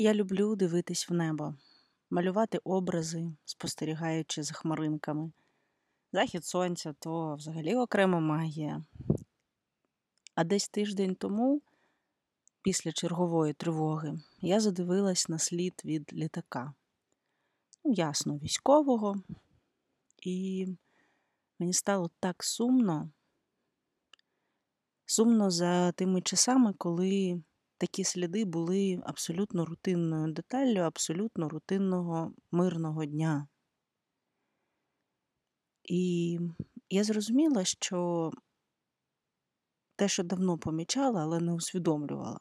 Я люблю дивитись в небо, малювати образи, спостерігаючи за хмаринками. Захід сонця то взагалі окрема магія. А десь тиждень тому, після чергової тривоги, я задивилась на слід від літака. Ну, ясно, військового, і мені стало так сумно. Сумно за тими часами, коли такі сліди були абсолютно рутинною деталлю абсолютно рутинного мирного дня. І я зрозуміла, що те, що давно помічала, але не усвідомлювала.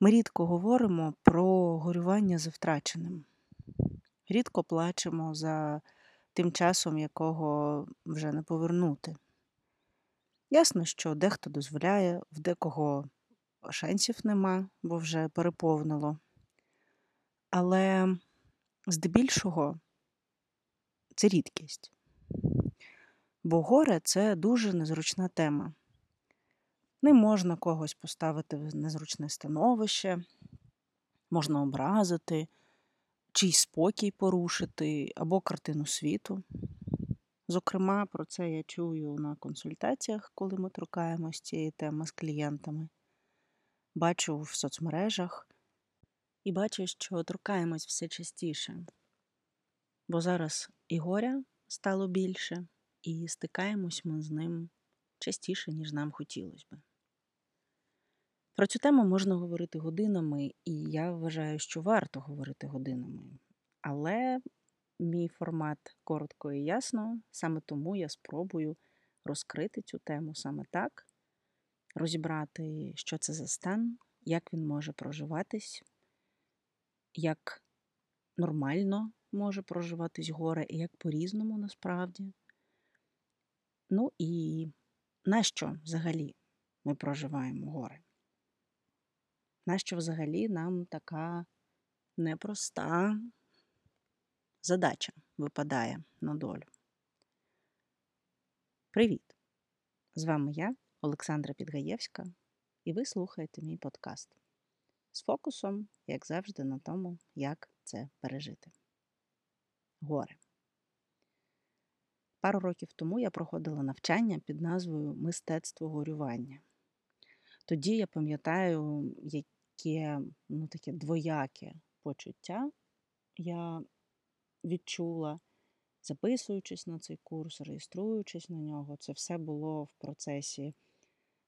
Ми рідко говоримо про горювання за втраченим, рідко плачемо за тим часом, якого вже не повернути. Ясно, що дехто дозволяє, в декого шансів нема, бо вже переповнило. Але здебільшого це рідкість. Бо горе це дуже незручна тема. Не можна когось поставити в незручне становище, можна образити, чийсь спокій порушити або картину світу. Зокрема, про це я чую на консультаціях, коли ми торкаємося цієї теми з клієнтами бачу в соцмережах і бачу, що торкаємось все частіше. Бо зараз і горя стало більше, і стикаємось ми з ним частіше, ніж нам хотілося би. Про цю тему можна говорити годинами, і я вважаю, що варто говорити годинами. Але мій формат коротко і ясно, саме тому я спробую розкрити цю тему саме так, розібрати, що це за стан, як він може проживатись, як нормально може проживатись горе, і як по-різному насправді. Ну і нащо взагалі ми проживаємо горе? Нащо взагалі нам така непроста задача випадає на долю? Привіт! З вами я, Олександра Підгаєвська, і ви слухаєте мій подкаст з фокусом, як завжди, на тому, як це пережити. Горе. Пару років тому я проходила навчання під назвою Мистецтво горювання. Тоді я пам'ятаю, яке ну, таке двояке почуття я відчула записуючись на цей курс, реєструючись на нього, це все було в процесі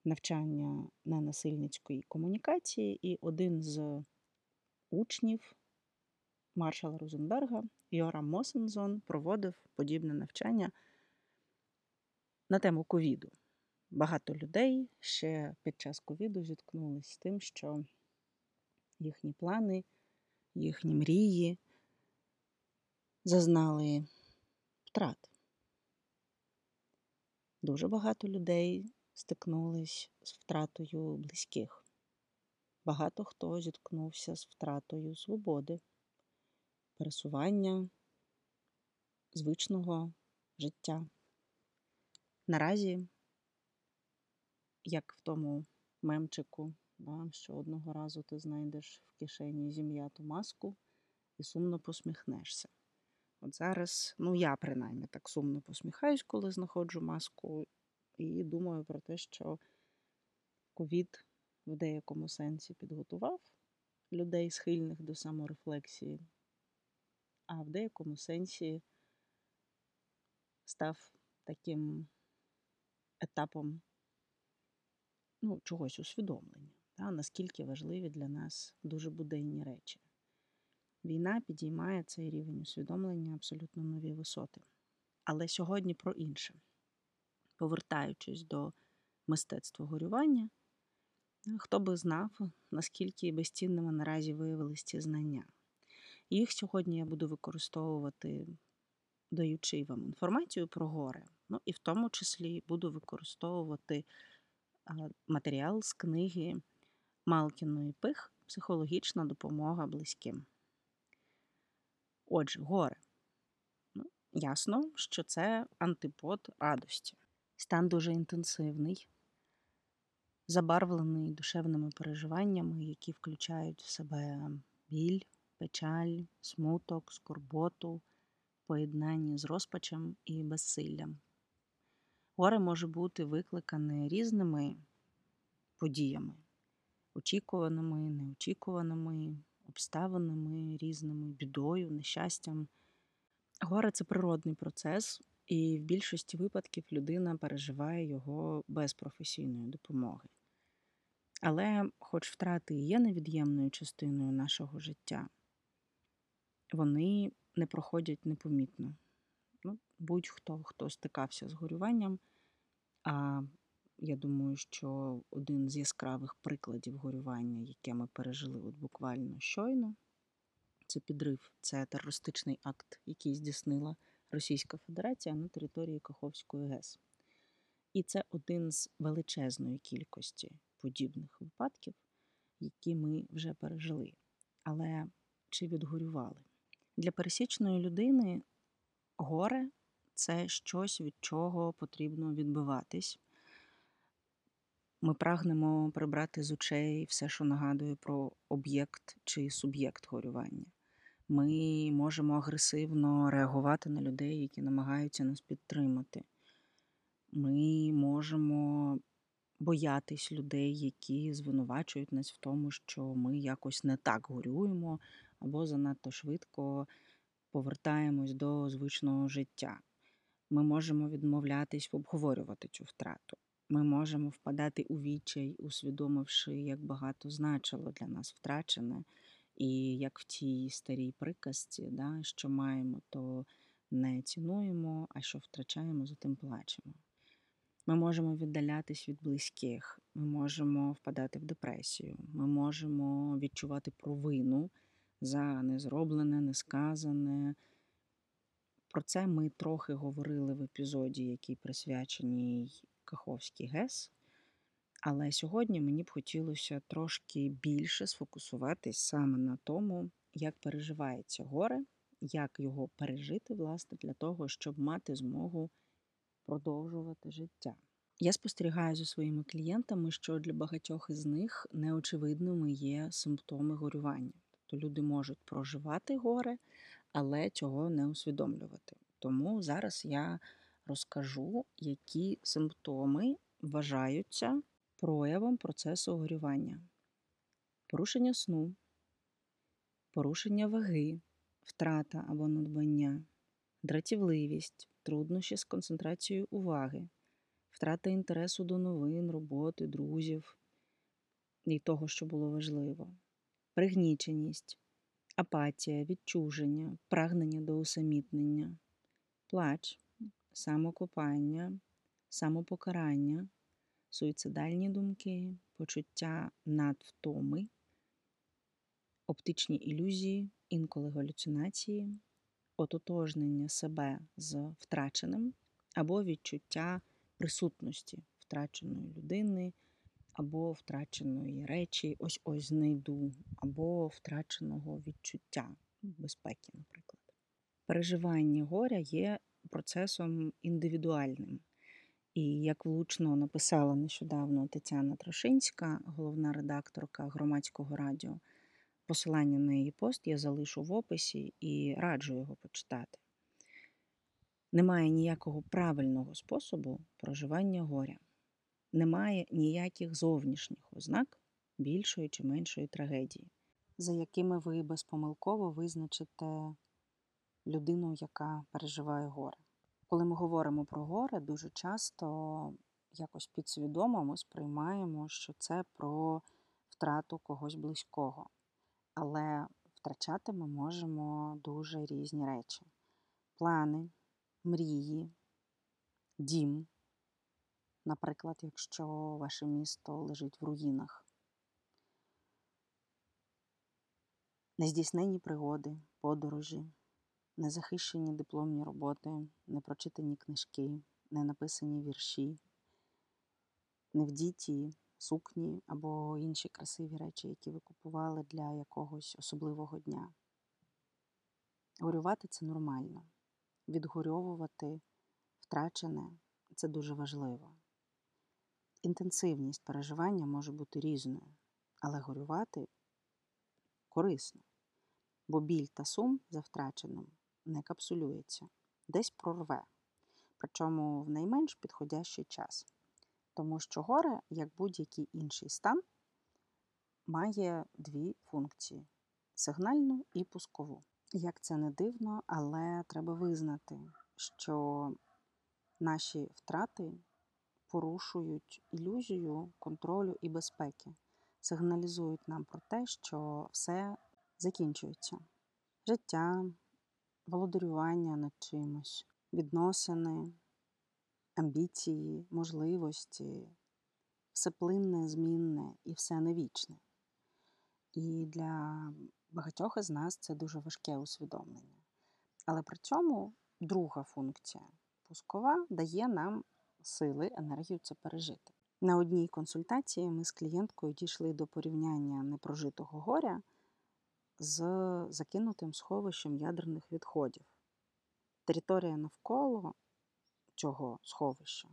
навчання на насильницької комунікації, і один з учнів маршала Розенберга Йорам Мосензон проводив подібне навчання на тему ковіду. Багато людей ще під час ковіду зіткнулися з тим, що їхні плани, їхні мрії зазнали втрат. Дуже багато людей стикнулись з втратою близьких. Багато хто зіткнувся з втратою свободи, пересування звичного життя. Наразі, як в тому мемчику, да, що одного разу ти знайдеш в кишені зім'яту маску і сумно посміхнешся. От зараз, ну я принаймні так сумно посміхаюсь, коли знаходжу маску, і думаю про те, що ковід в деякому сенсі підготував людей, схильних до саморефлексії, а в деякому сенсі став таким етапом ну, чогось усвідомлення, та, наскільки важливі для нас дуже буденні речі. Війна підіймає цей рівень усвідомлення абсолютно нові висоти. Але сьогодні про інше. Повертаючись до мистецтва горювання, хто би знав, наскільки безцінними наразі виявились ці знання. Їх сьогодні я буду використовувати, даючи вам інформацію про горе, ну і в тому числі буду використовувати матеріал з книги Малкіної Пих Психологічна допомога близьким. Отже, горе. Ну, Ясно, що це антипод радості. Стан дуже інтенсивний, забарвлений душевними переживаннями, які включають в себе біль, печаль, смуток, скорботу, поєднанні з розпачем і безсиллям. Горе може бути викликане різними подіями, очікуваними, неочікуваними, обставинами різними, бідою, нещастям. Горе це природний процес, і в більшості випадків людина переживає його без професійної допомоги. Але, хоч втрати є невід'ємною частиною нашого життя, вони не проходять непомітно. Ну, Будь-хто, хто стикався з горюванням, а я думаю, що один з яскравих прикладів горювання, яке ми пережили от буквально щойно, це підрив, це терористичний акт, який здійснила Російська Федерація на території Каховської ГЕС. І це один з величезної кількості подібних випадків, які ми вже пережили. Але чи відгорювали? Для пересічної людини горе це щось, від чого потрібно відбиватись. Ми прагнемо прибрати з очей все, що нагадує про об'єкт чи суб'єкт горювання. Ми можемо агресивно реагувати на людей, які намагаються нас підтримати. Ми можемо боятись людей, які звинувачують нас в тому, що ми якось не так горюємо або занадто швидко повертаємось до звичного життя. Ми можемо відмовлятись обговорювати цю втрату. Ми можемо впадати у відчай, усвідомивши, як багато значило для нас втрачене, і як в тій старій приказці, да, що маємо, то не цінуємо, а що втрачаємо, за тим плачемо. Ми можемо віддалятись від близьких, ми можемо впадати в депресію, ми можемо відчувати провину за незроблене, несказане. Про це ми трохи говорили в епізоді, який присвячений Каховський ГЕС. Але сьогодні мені б хотілося трошки більше сфокусуватись саме на тому, як переживається горе, як його пережити, власне, для того, щоб мати змогу продовжувати життя. Я спостерігаю за своїми клієнтами, що для багатьох із них неочевидними є симптоми горювання. Тобто люди можуть проживати горе, але цього не усвідомлювати. Тому зараз я розкажу, які симптоми вважаються проявом процесу горювання. Порушення сну, порушення ваги, втрата або надбання, дратівливість, труднощі з концентрацією уваги, втрата інтересу до новин, роботи, друзів і того, що було важливо, пригніченість, апатія, відчуження, прагнення до усамітнення, плач, самокопання, самопокарання, суїцидальні думки, почуття надвтоми, оптичні ілюзії, інколи галюцинації, ототожнення себе з втраченим або відчуття присутності втраченої людини, або втраченої речі, ось ось знайду, або втраченого відчуття безпеки, наприклад. Переживання горя є процесом індивідуальним. І як влучно написала нещодавно Тетяна Трошинська, головна редакторка громадського радіо, посилання на її пост я залишу в описі і раджу його почитати. Немає ніякого правильного способу проживання горя, немає ніяких зовнішніх ознак більшої чи меншої трагедії, за якими ви безпомилково визначите людину, яка переживає горе. Коли ми говоримо про горе, дуже часто якось підсвідомо ми сприймаємо, що це про втрату когось близького. Але втрачати ми можемо дуже різні речі: плани, мрії, дім. Наприклад, якщо ваше місто лежить в руїнах, нездійснені пригоди, подорожі, незахищені дипломні роботи, непрочитані книжки, ненаписані вірші, невдіті сукні або інші красиві речі, які ви купували для якогось особливого дня. Горювати це нормально. Відгорьовувати втрачене це дуже важливо. Інтенсивність переживання може бути різною, але горювати корисно. бо біль та сум за втраченим не капсулюється, десь прорве, причому в найменш підходящий час. Тому що горе, як будь-який інший стан, має дві функції сигнальну і пускову. Як це не дивно, але треба визнати, що наші втрати порушують ілюзію контролю і безпеки, сигналізують нам про те, що все закінчується. Життя, володарювання над чимось, відносини, амбіції, можливості, все плинне, змінне і все невічне. І для багатьох із нас це дуже важке усвідомлення. Але при цьому друга функція пускова дає нам сили, енергію це пережити. На одній консультації ми з клієнткою дійшли до порівняння непрожитого горя з закинутим сховищем ядерних відходів. Територія навколо цього сховища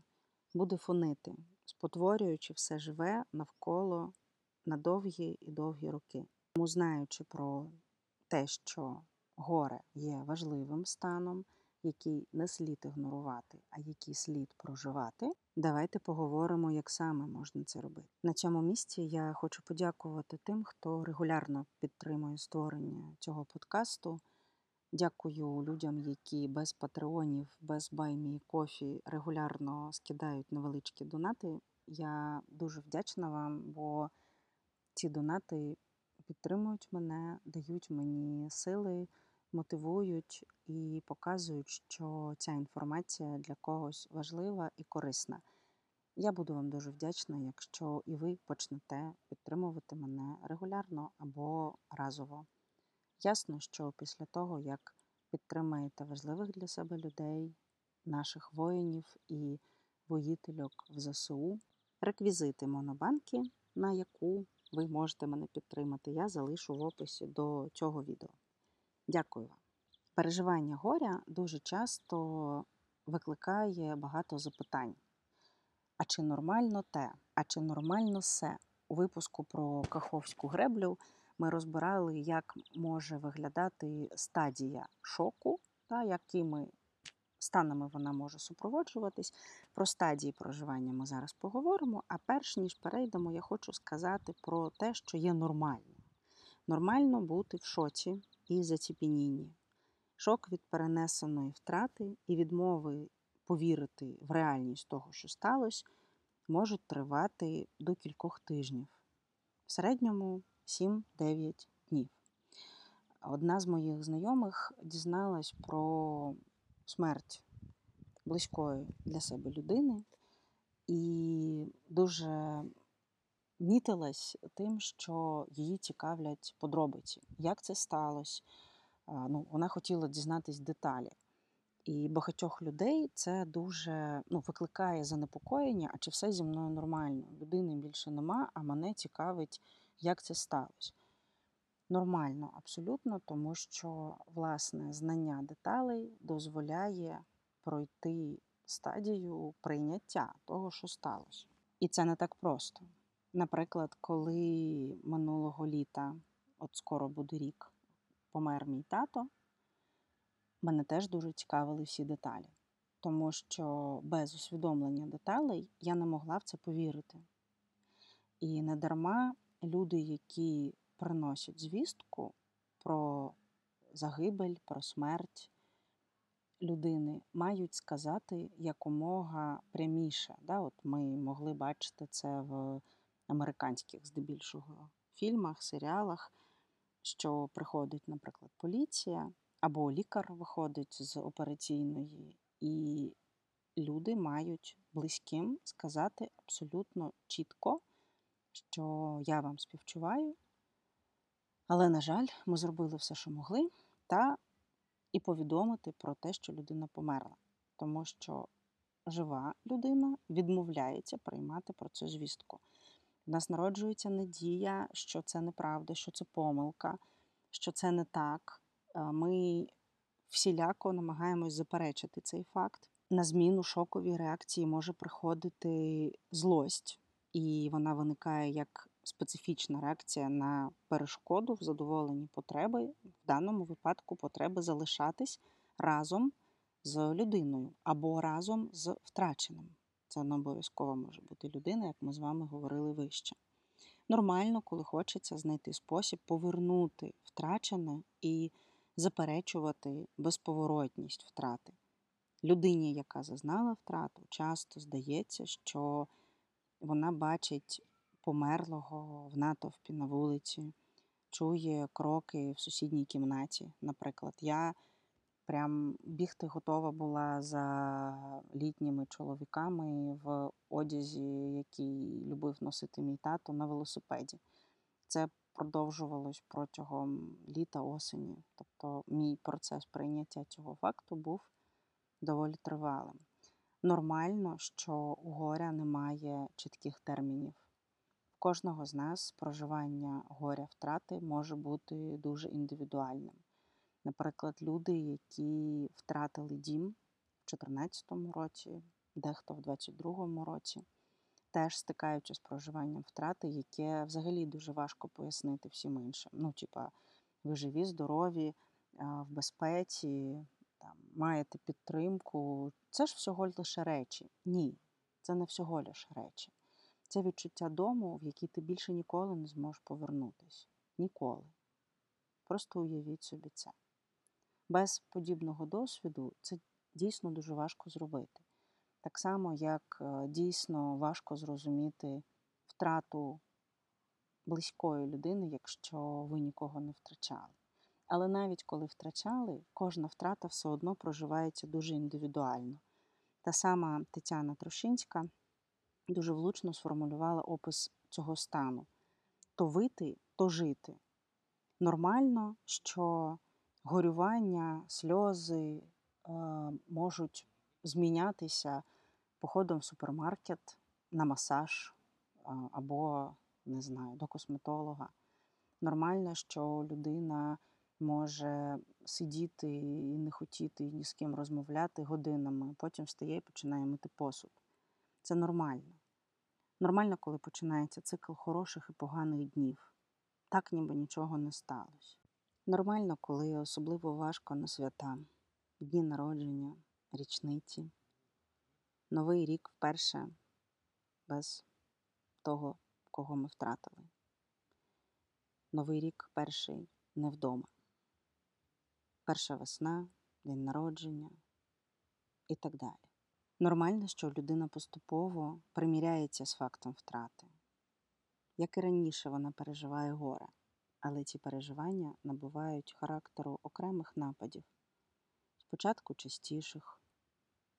буде фонити, спотворюючи все живе навколо на довгі і довгі роки. Тому, знаючи про те, що горе є важливим станом, який не слід ігнорувати, а який слід проживати, давайте поговоримо, як саме можна це робити. На цьому місці я хочу подякувати тим, хто регулярно підтримує створення цього подкасту. Дякую людям, які без патреонів, без баймі кофі регулярно скидають невеличкі донати. Я дуже вдячна вам, бо ці донати підтримують мене, дають мені сили, мотивують і показують, що ця інформація для когось важлива і корисна. Я буду вам дуже вдячна, якщо і ви почнете підтримувати мене регулярно або разово. Ясно, що після того, як підтримаєте важливих для себе людей, наших воїнів і воїтельок в ЗСУ, реквізити Монобанки, на яку ви можете мене підтримати, я залишу в описі до цього відео. Дякую вам. Переживання горя дуже часто викликає багато запитань. А чи нормально те? А чи нормально все? У випуску про Каховську греблю ми розбирали, як може виглядати стадія шоку, та якими станами вона може супроводжуватись. Про стадії проживання ми зараз поговоримо. А перш ніж перейдемо, я хочу сказати про те, що є нормально. Нормально бути в шоці і заціпенінні. Шок від перенесеної втрати і відмови повірити в реальність того, що сталося, можуть тривати до кількох тижнів. В середньому 7-9 днів. Одна з моїх знайомих дізналась про смерть близької для себе людини і дуже мітилась тим, що її цікавлять подробиці, як це сталося. Ну, Вона хотіла дізнатись деталі. І багатьох людей це дуже ну, викликає занепокоєння, а чи все зі мною нормально? Людини більше нема, а мене цікавить, як це сталося. Нормально, абсолютно, тому що власне знання деталей дозволяє пройти стадію прийняття того, що сталося. І це не так просто. Наприклад, коли минулого літа, от скоро буде рік, помер мій тато, мене теж дуже цікавили всі деталі, тому що без усвідомлення деталей я не могла в це повірити. І не дарма люди, які приносять звістку про загибель, про смерть людини, мають сказати якомога пряміше. Да? От Ми могли бачити це в американських, здебільшого, фільмах, серіалах, що приходить, наприклад, поліція або лікар виходить з операційної, і люди мають близьким сказати абсолютно чітко, що я вам співчуваю. Але, на жаль, ми зробили все, що могли, та і повідомити про те, що людина померла. Тому що жива людина відмовляється приймати про це звістку. У нас народжується надія, що це неправда, що це помилка, що це не так. Е, ми всіляко намагаємось заперечити цей факт. На зміну шоковій реакції може приходити злость, і вона виникає як специфічна реакція на перешкоду в задоволенні потреби, в даному випадку потреби залишатись разом з людиною або разом з втраченим. Це не обов'язково може бути людина, як ми з вами говорили вище. Нормально, коли хочеться знайти спосіб повернути втрачене і заперечувати безповоротність втрати. Людині, яка зазнала втрату, часто здається, що вона бачить померлого в натовпі на вулиці, чує кроки в сусідній кімнаті. Наприклад, я прям бігти готова була за літніми чоловіками в одязі, який любив носити мій тато на велосипеді. Це продовжувалось протягом літа осені. Тобто мій процес прийняття цього факту був доволі тривалим. Нормально, що у горя немає чітких термінів. В кожного з нас проживання горя втрати може бути дуже індивідуальним. Наприклад, люди, які втратили дім в 2014 році, дехто в 2022 році, теж стикаються з проживанням втрати, яке взагалі дуже важко пояснити всім іншим. Ну, типа, ви живі, здорові, в безпеці, там, маєте підтримку. Це ж всього лише речі. Ні, це не всього лише речі. Це відчуття дому, в який ти більше ніколи не зможеш повернутися. Ніколи. Просто уявіть собі це. Без подібного досвіду це дійсно дуже важко зробити. Так само, як е, дійсно важко зрозуміти втрату близької людини, якщо ви нікого не втрачали. Але навіть коли втрачали, кожна втрата все одно проживається дуже індивідуально. Та сама Тетяна Трушинська дуже влучно сформулювала опис цього стану: то вити, то жити. Нормально, що горювання, сльози е, можуть змінятися походом в супермаркет на масаж або, не знаю, до косметолога. Нормально, що людина може сидіти і не хотіти ні з ким розмовляти годинами, потім встає і починає мити посуд. Це нормально. Нормально, коли починається цикл хороших і поганих днів. Так ніби нічого не сталося. Нормально, коли особливо важко на свята, дні народження, річниці, Новий рік вперше без того, кого ми втратили. Новий рік перший не вдома. Перша весна, день народження і так далі. Нормально, що людина поступово приміряється з фактом втрати. Як і раніше вона переживає горе, але ці переживання набувають характеру окремих нападів, спочатку частіших,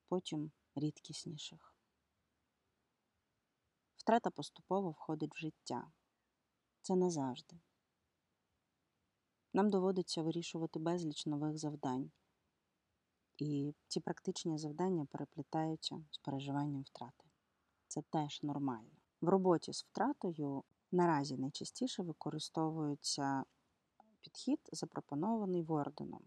потім рідкісніших. Втрата поступово входить в життя. Це не завжди. Нам доводиться вирішувати безліч нових завдань, і ці практичні завдання переплітаються з переживанням втрати. Це теж нормально. В роботі з втратою наразі найчастіше використовується підхід, запропонований Ворденом.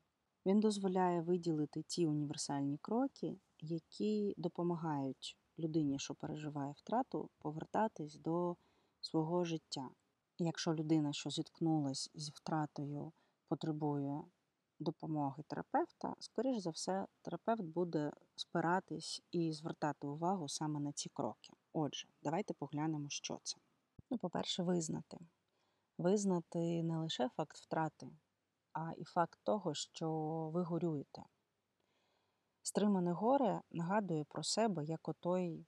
Він дозволяє виділити ті універсальні кроки, які допомагають людині, що переживає втрату, повертатись до свого життя. Якщо людина, що зіткнулася з втратою, потребує допомоги терапевта, скоріш за все, терапевт буде спиратись і звертати увагу саме на ці кроки. Отже, давайте поглянемо, що це. Ну, по-перше, визнати. Визнати не лише факт втрати, а і факт того, що ви горюєте. Стримане горе нагадує про себе як отой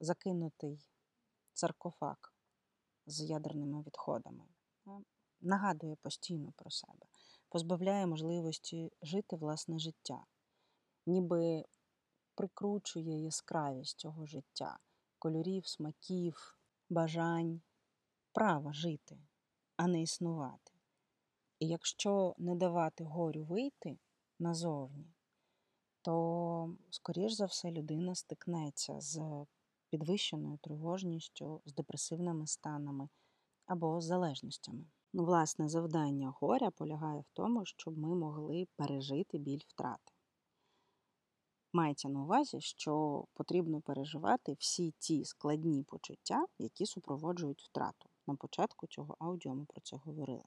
закинутий саркофаг з ядерними відходами. Нагадує постійно про себе, позбавляє можливості жити власне життя, ніби прикручує яскравість цього життя, кольорів, смаків, бажань, права жити, а не існувати. І якщо не давати горю вийти назовні, то, скоріш за все, людина стикнеться з підвищеною тривожністю, з депресивними станами або залежностями. Ну, власне, завдання горя полягає в тому, щоб ми могли пережити біль втрати. Мається на увазі, що потрібно переживати всі ті складні почуття, які супроводжують втрату. На початку цього аудіо ми про це говорили.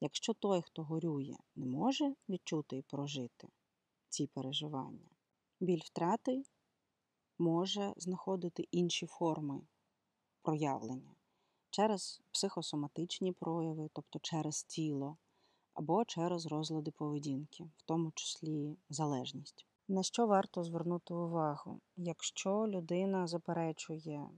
Якщо той, хто горює, не може відчути і прожити ці переживання, біль втрати може знаходити інші форми проявлення через психосоматичні прояви, тобто через тіло, або через розлади поведінки, в тому числі залежність. На що варто звернути увагу? Якщо людина заперечує,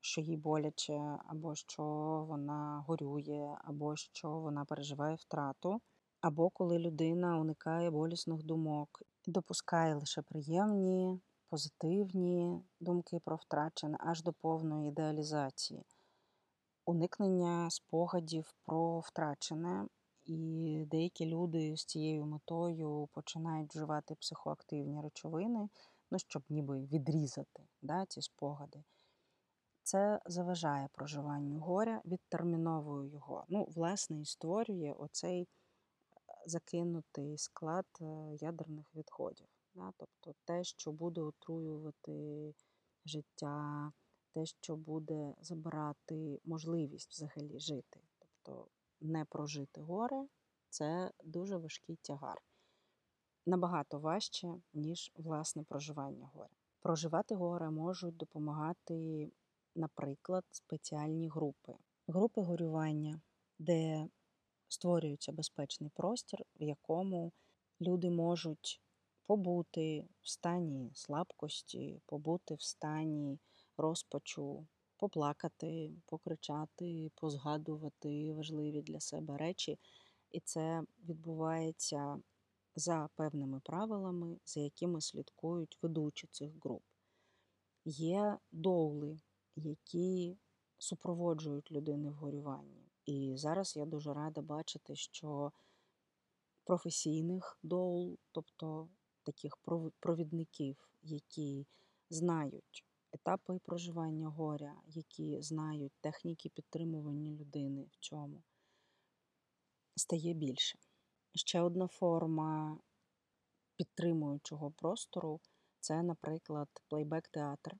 що їй боляче, або що вона горює, або що вона переживає втрату, або коли людина уникає болісних думок допускає лише приємні, позитивні думки про втрачене аж до повної ідеалізації, уникнення спогадів про втрачене і деякі люди з цією метою починають вживати психоактивні речовини, ну, щоб ніби відрізати да, ці спогади. Це заважає проживанню горя, відтерміновує його. Ну, власне, і створює оцей е, закинутий склад е, ядерних відходів. Да? Тобто те, що буде отруювати життя, те, що буде забирати можливість взагалі жити. Тобто не прожити горе це дуже важкий тягар. Набагато важче, ніж власне проживання горя. Проживати горе можуть допомагати, наприклад, спеціальні групи. Групи горювання, де створюється безпечний простір, в якому люди можуть побути в стані слабкості, побути в стані розпачу, поплакати, покричати, позгадувати важливі для себе речі. І це відбувається за певними правилами, за якими слідкують ведучі цих груп. Є доули, які супроводжують людини в горюванні. І зараз я дуже рада бачити, що професійних доул, тобто таких провідників, які знають етапи проживання горя, які знають техніки підтримування людини в цьому, стає більше. Ще одна форма підтримуючого простору це, наприклад, плейбек-театр.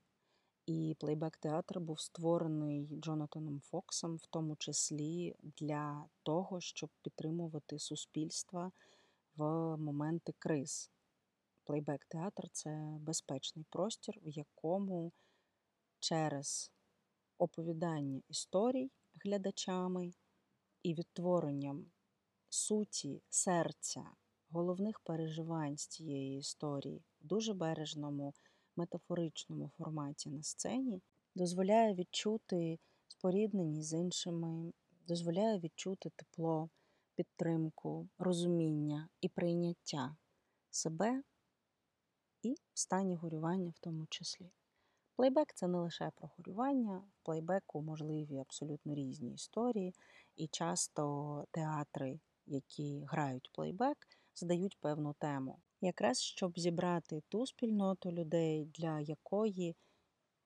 І плейбек-театр був створений Джонатаном Фоксом, в тому числі для того, щоб підтримувати суспільства в моменти криз. Плейбек-театр це безпечний простір, в якому через оповідання історій глядачами і відтворенням суті, серця, головних переживань з цієї історії в дуже бережному метафоричному форматі на сцені дозволяє відчути спорідненість з іншими, дозволяє відчути тепло, підтримку, розуміння і прийняття себе і в стані горювання в тому числі. Плейбек це не лише про горювання, в плейбеку можливі абсолютно різні історії, і часто театри, які грають плейбек, задають певну тему. Якраз щоб зібрати ту спільноту людей, для якої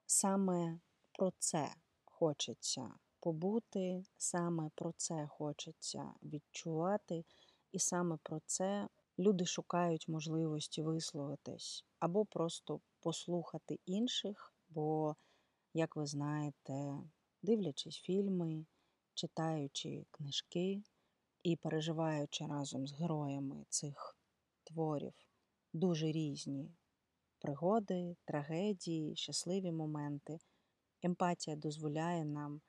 саме про це хочеться побути, саме про це хочеться відчувати, і саме про це люди шукають можливості висловитись або просто послухати інших, бо, як ви знаєте, дивлячись фільми, читаючи книжки і переживаючи разом з героями цих творів дуже різні пригоди, трагедії, щасливі моменти, емпатія дозволяє нам,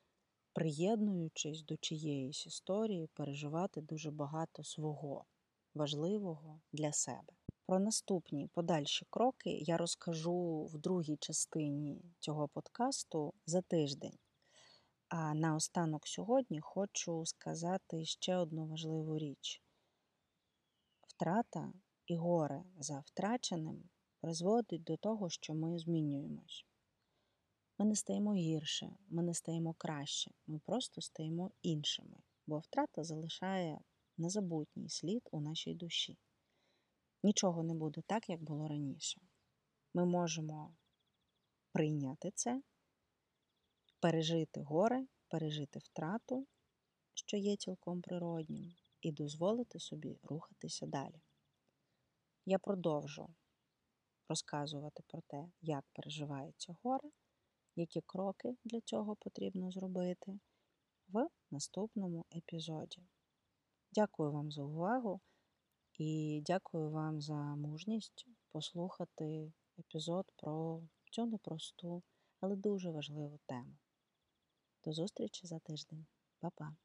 приєднуючись до чиєїсь історії, переживати дуже багато свого важливого для себе. Про наступні подальші кроки я розкажу в другій частині цього подкасту за тиждень. А наостанок сьогодні хочу сказати ще одну важливу річ: втрата і горе за втраченим призводить до того, що ми змінюємось. Ми не стаємо гірше, ми не стаємо краще, ми просто стаємо іншими, бо втрата залишає незабутній слід у нашій душі. Нічого не буде так, як було раніше. Ми можемо прийняти це, пережити горе, пережити втрату, що є цілком природнім, і дозволити собі рухатися далі. Я продовжу розказувати про те, як переживається горе, які кроки для цього потрібно зробити. в наступному епізоді. Дякую вам за увагу і дякую вам за мужність послухати епізод про цю непросту, але дуже важливу тему. До зустрічі за тиждень. Па-па!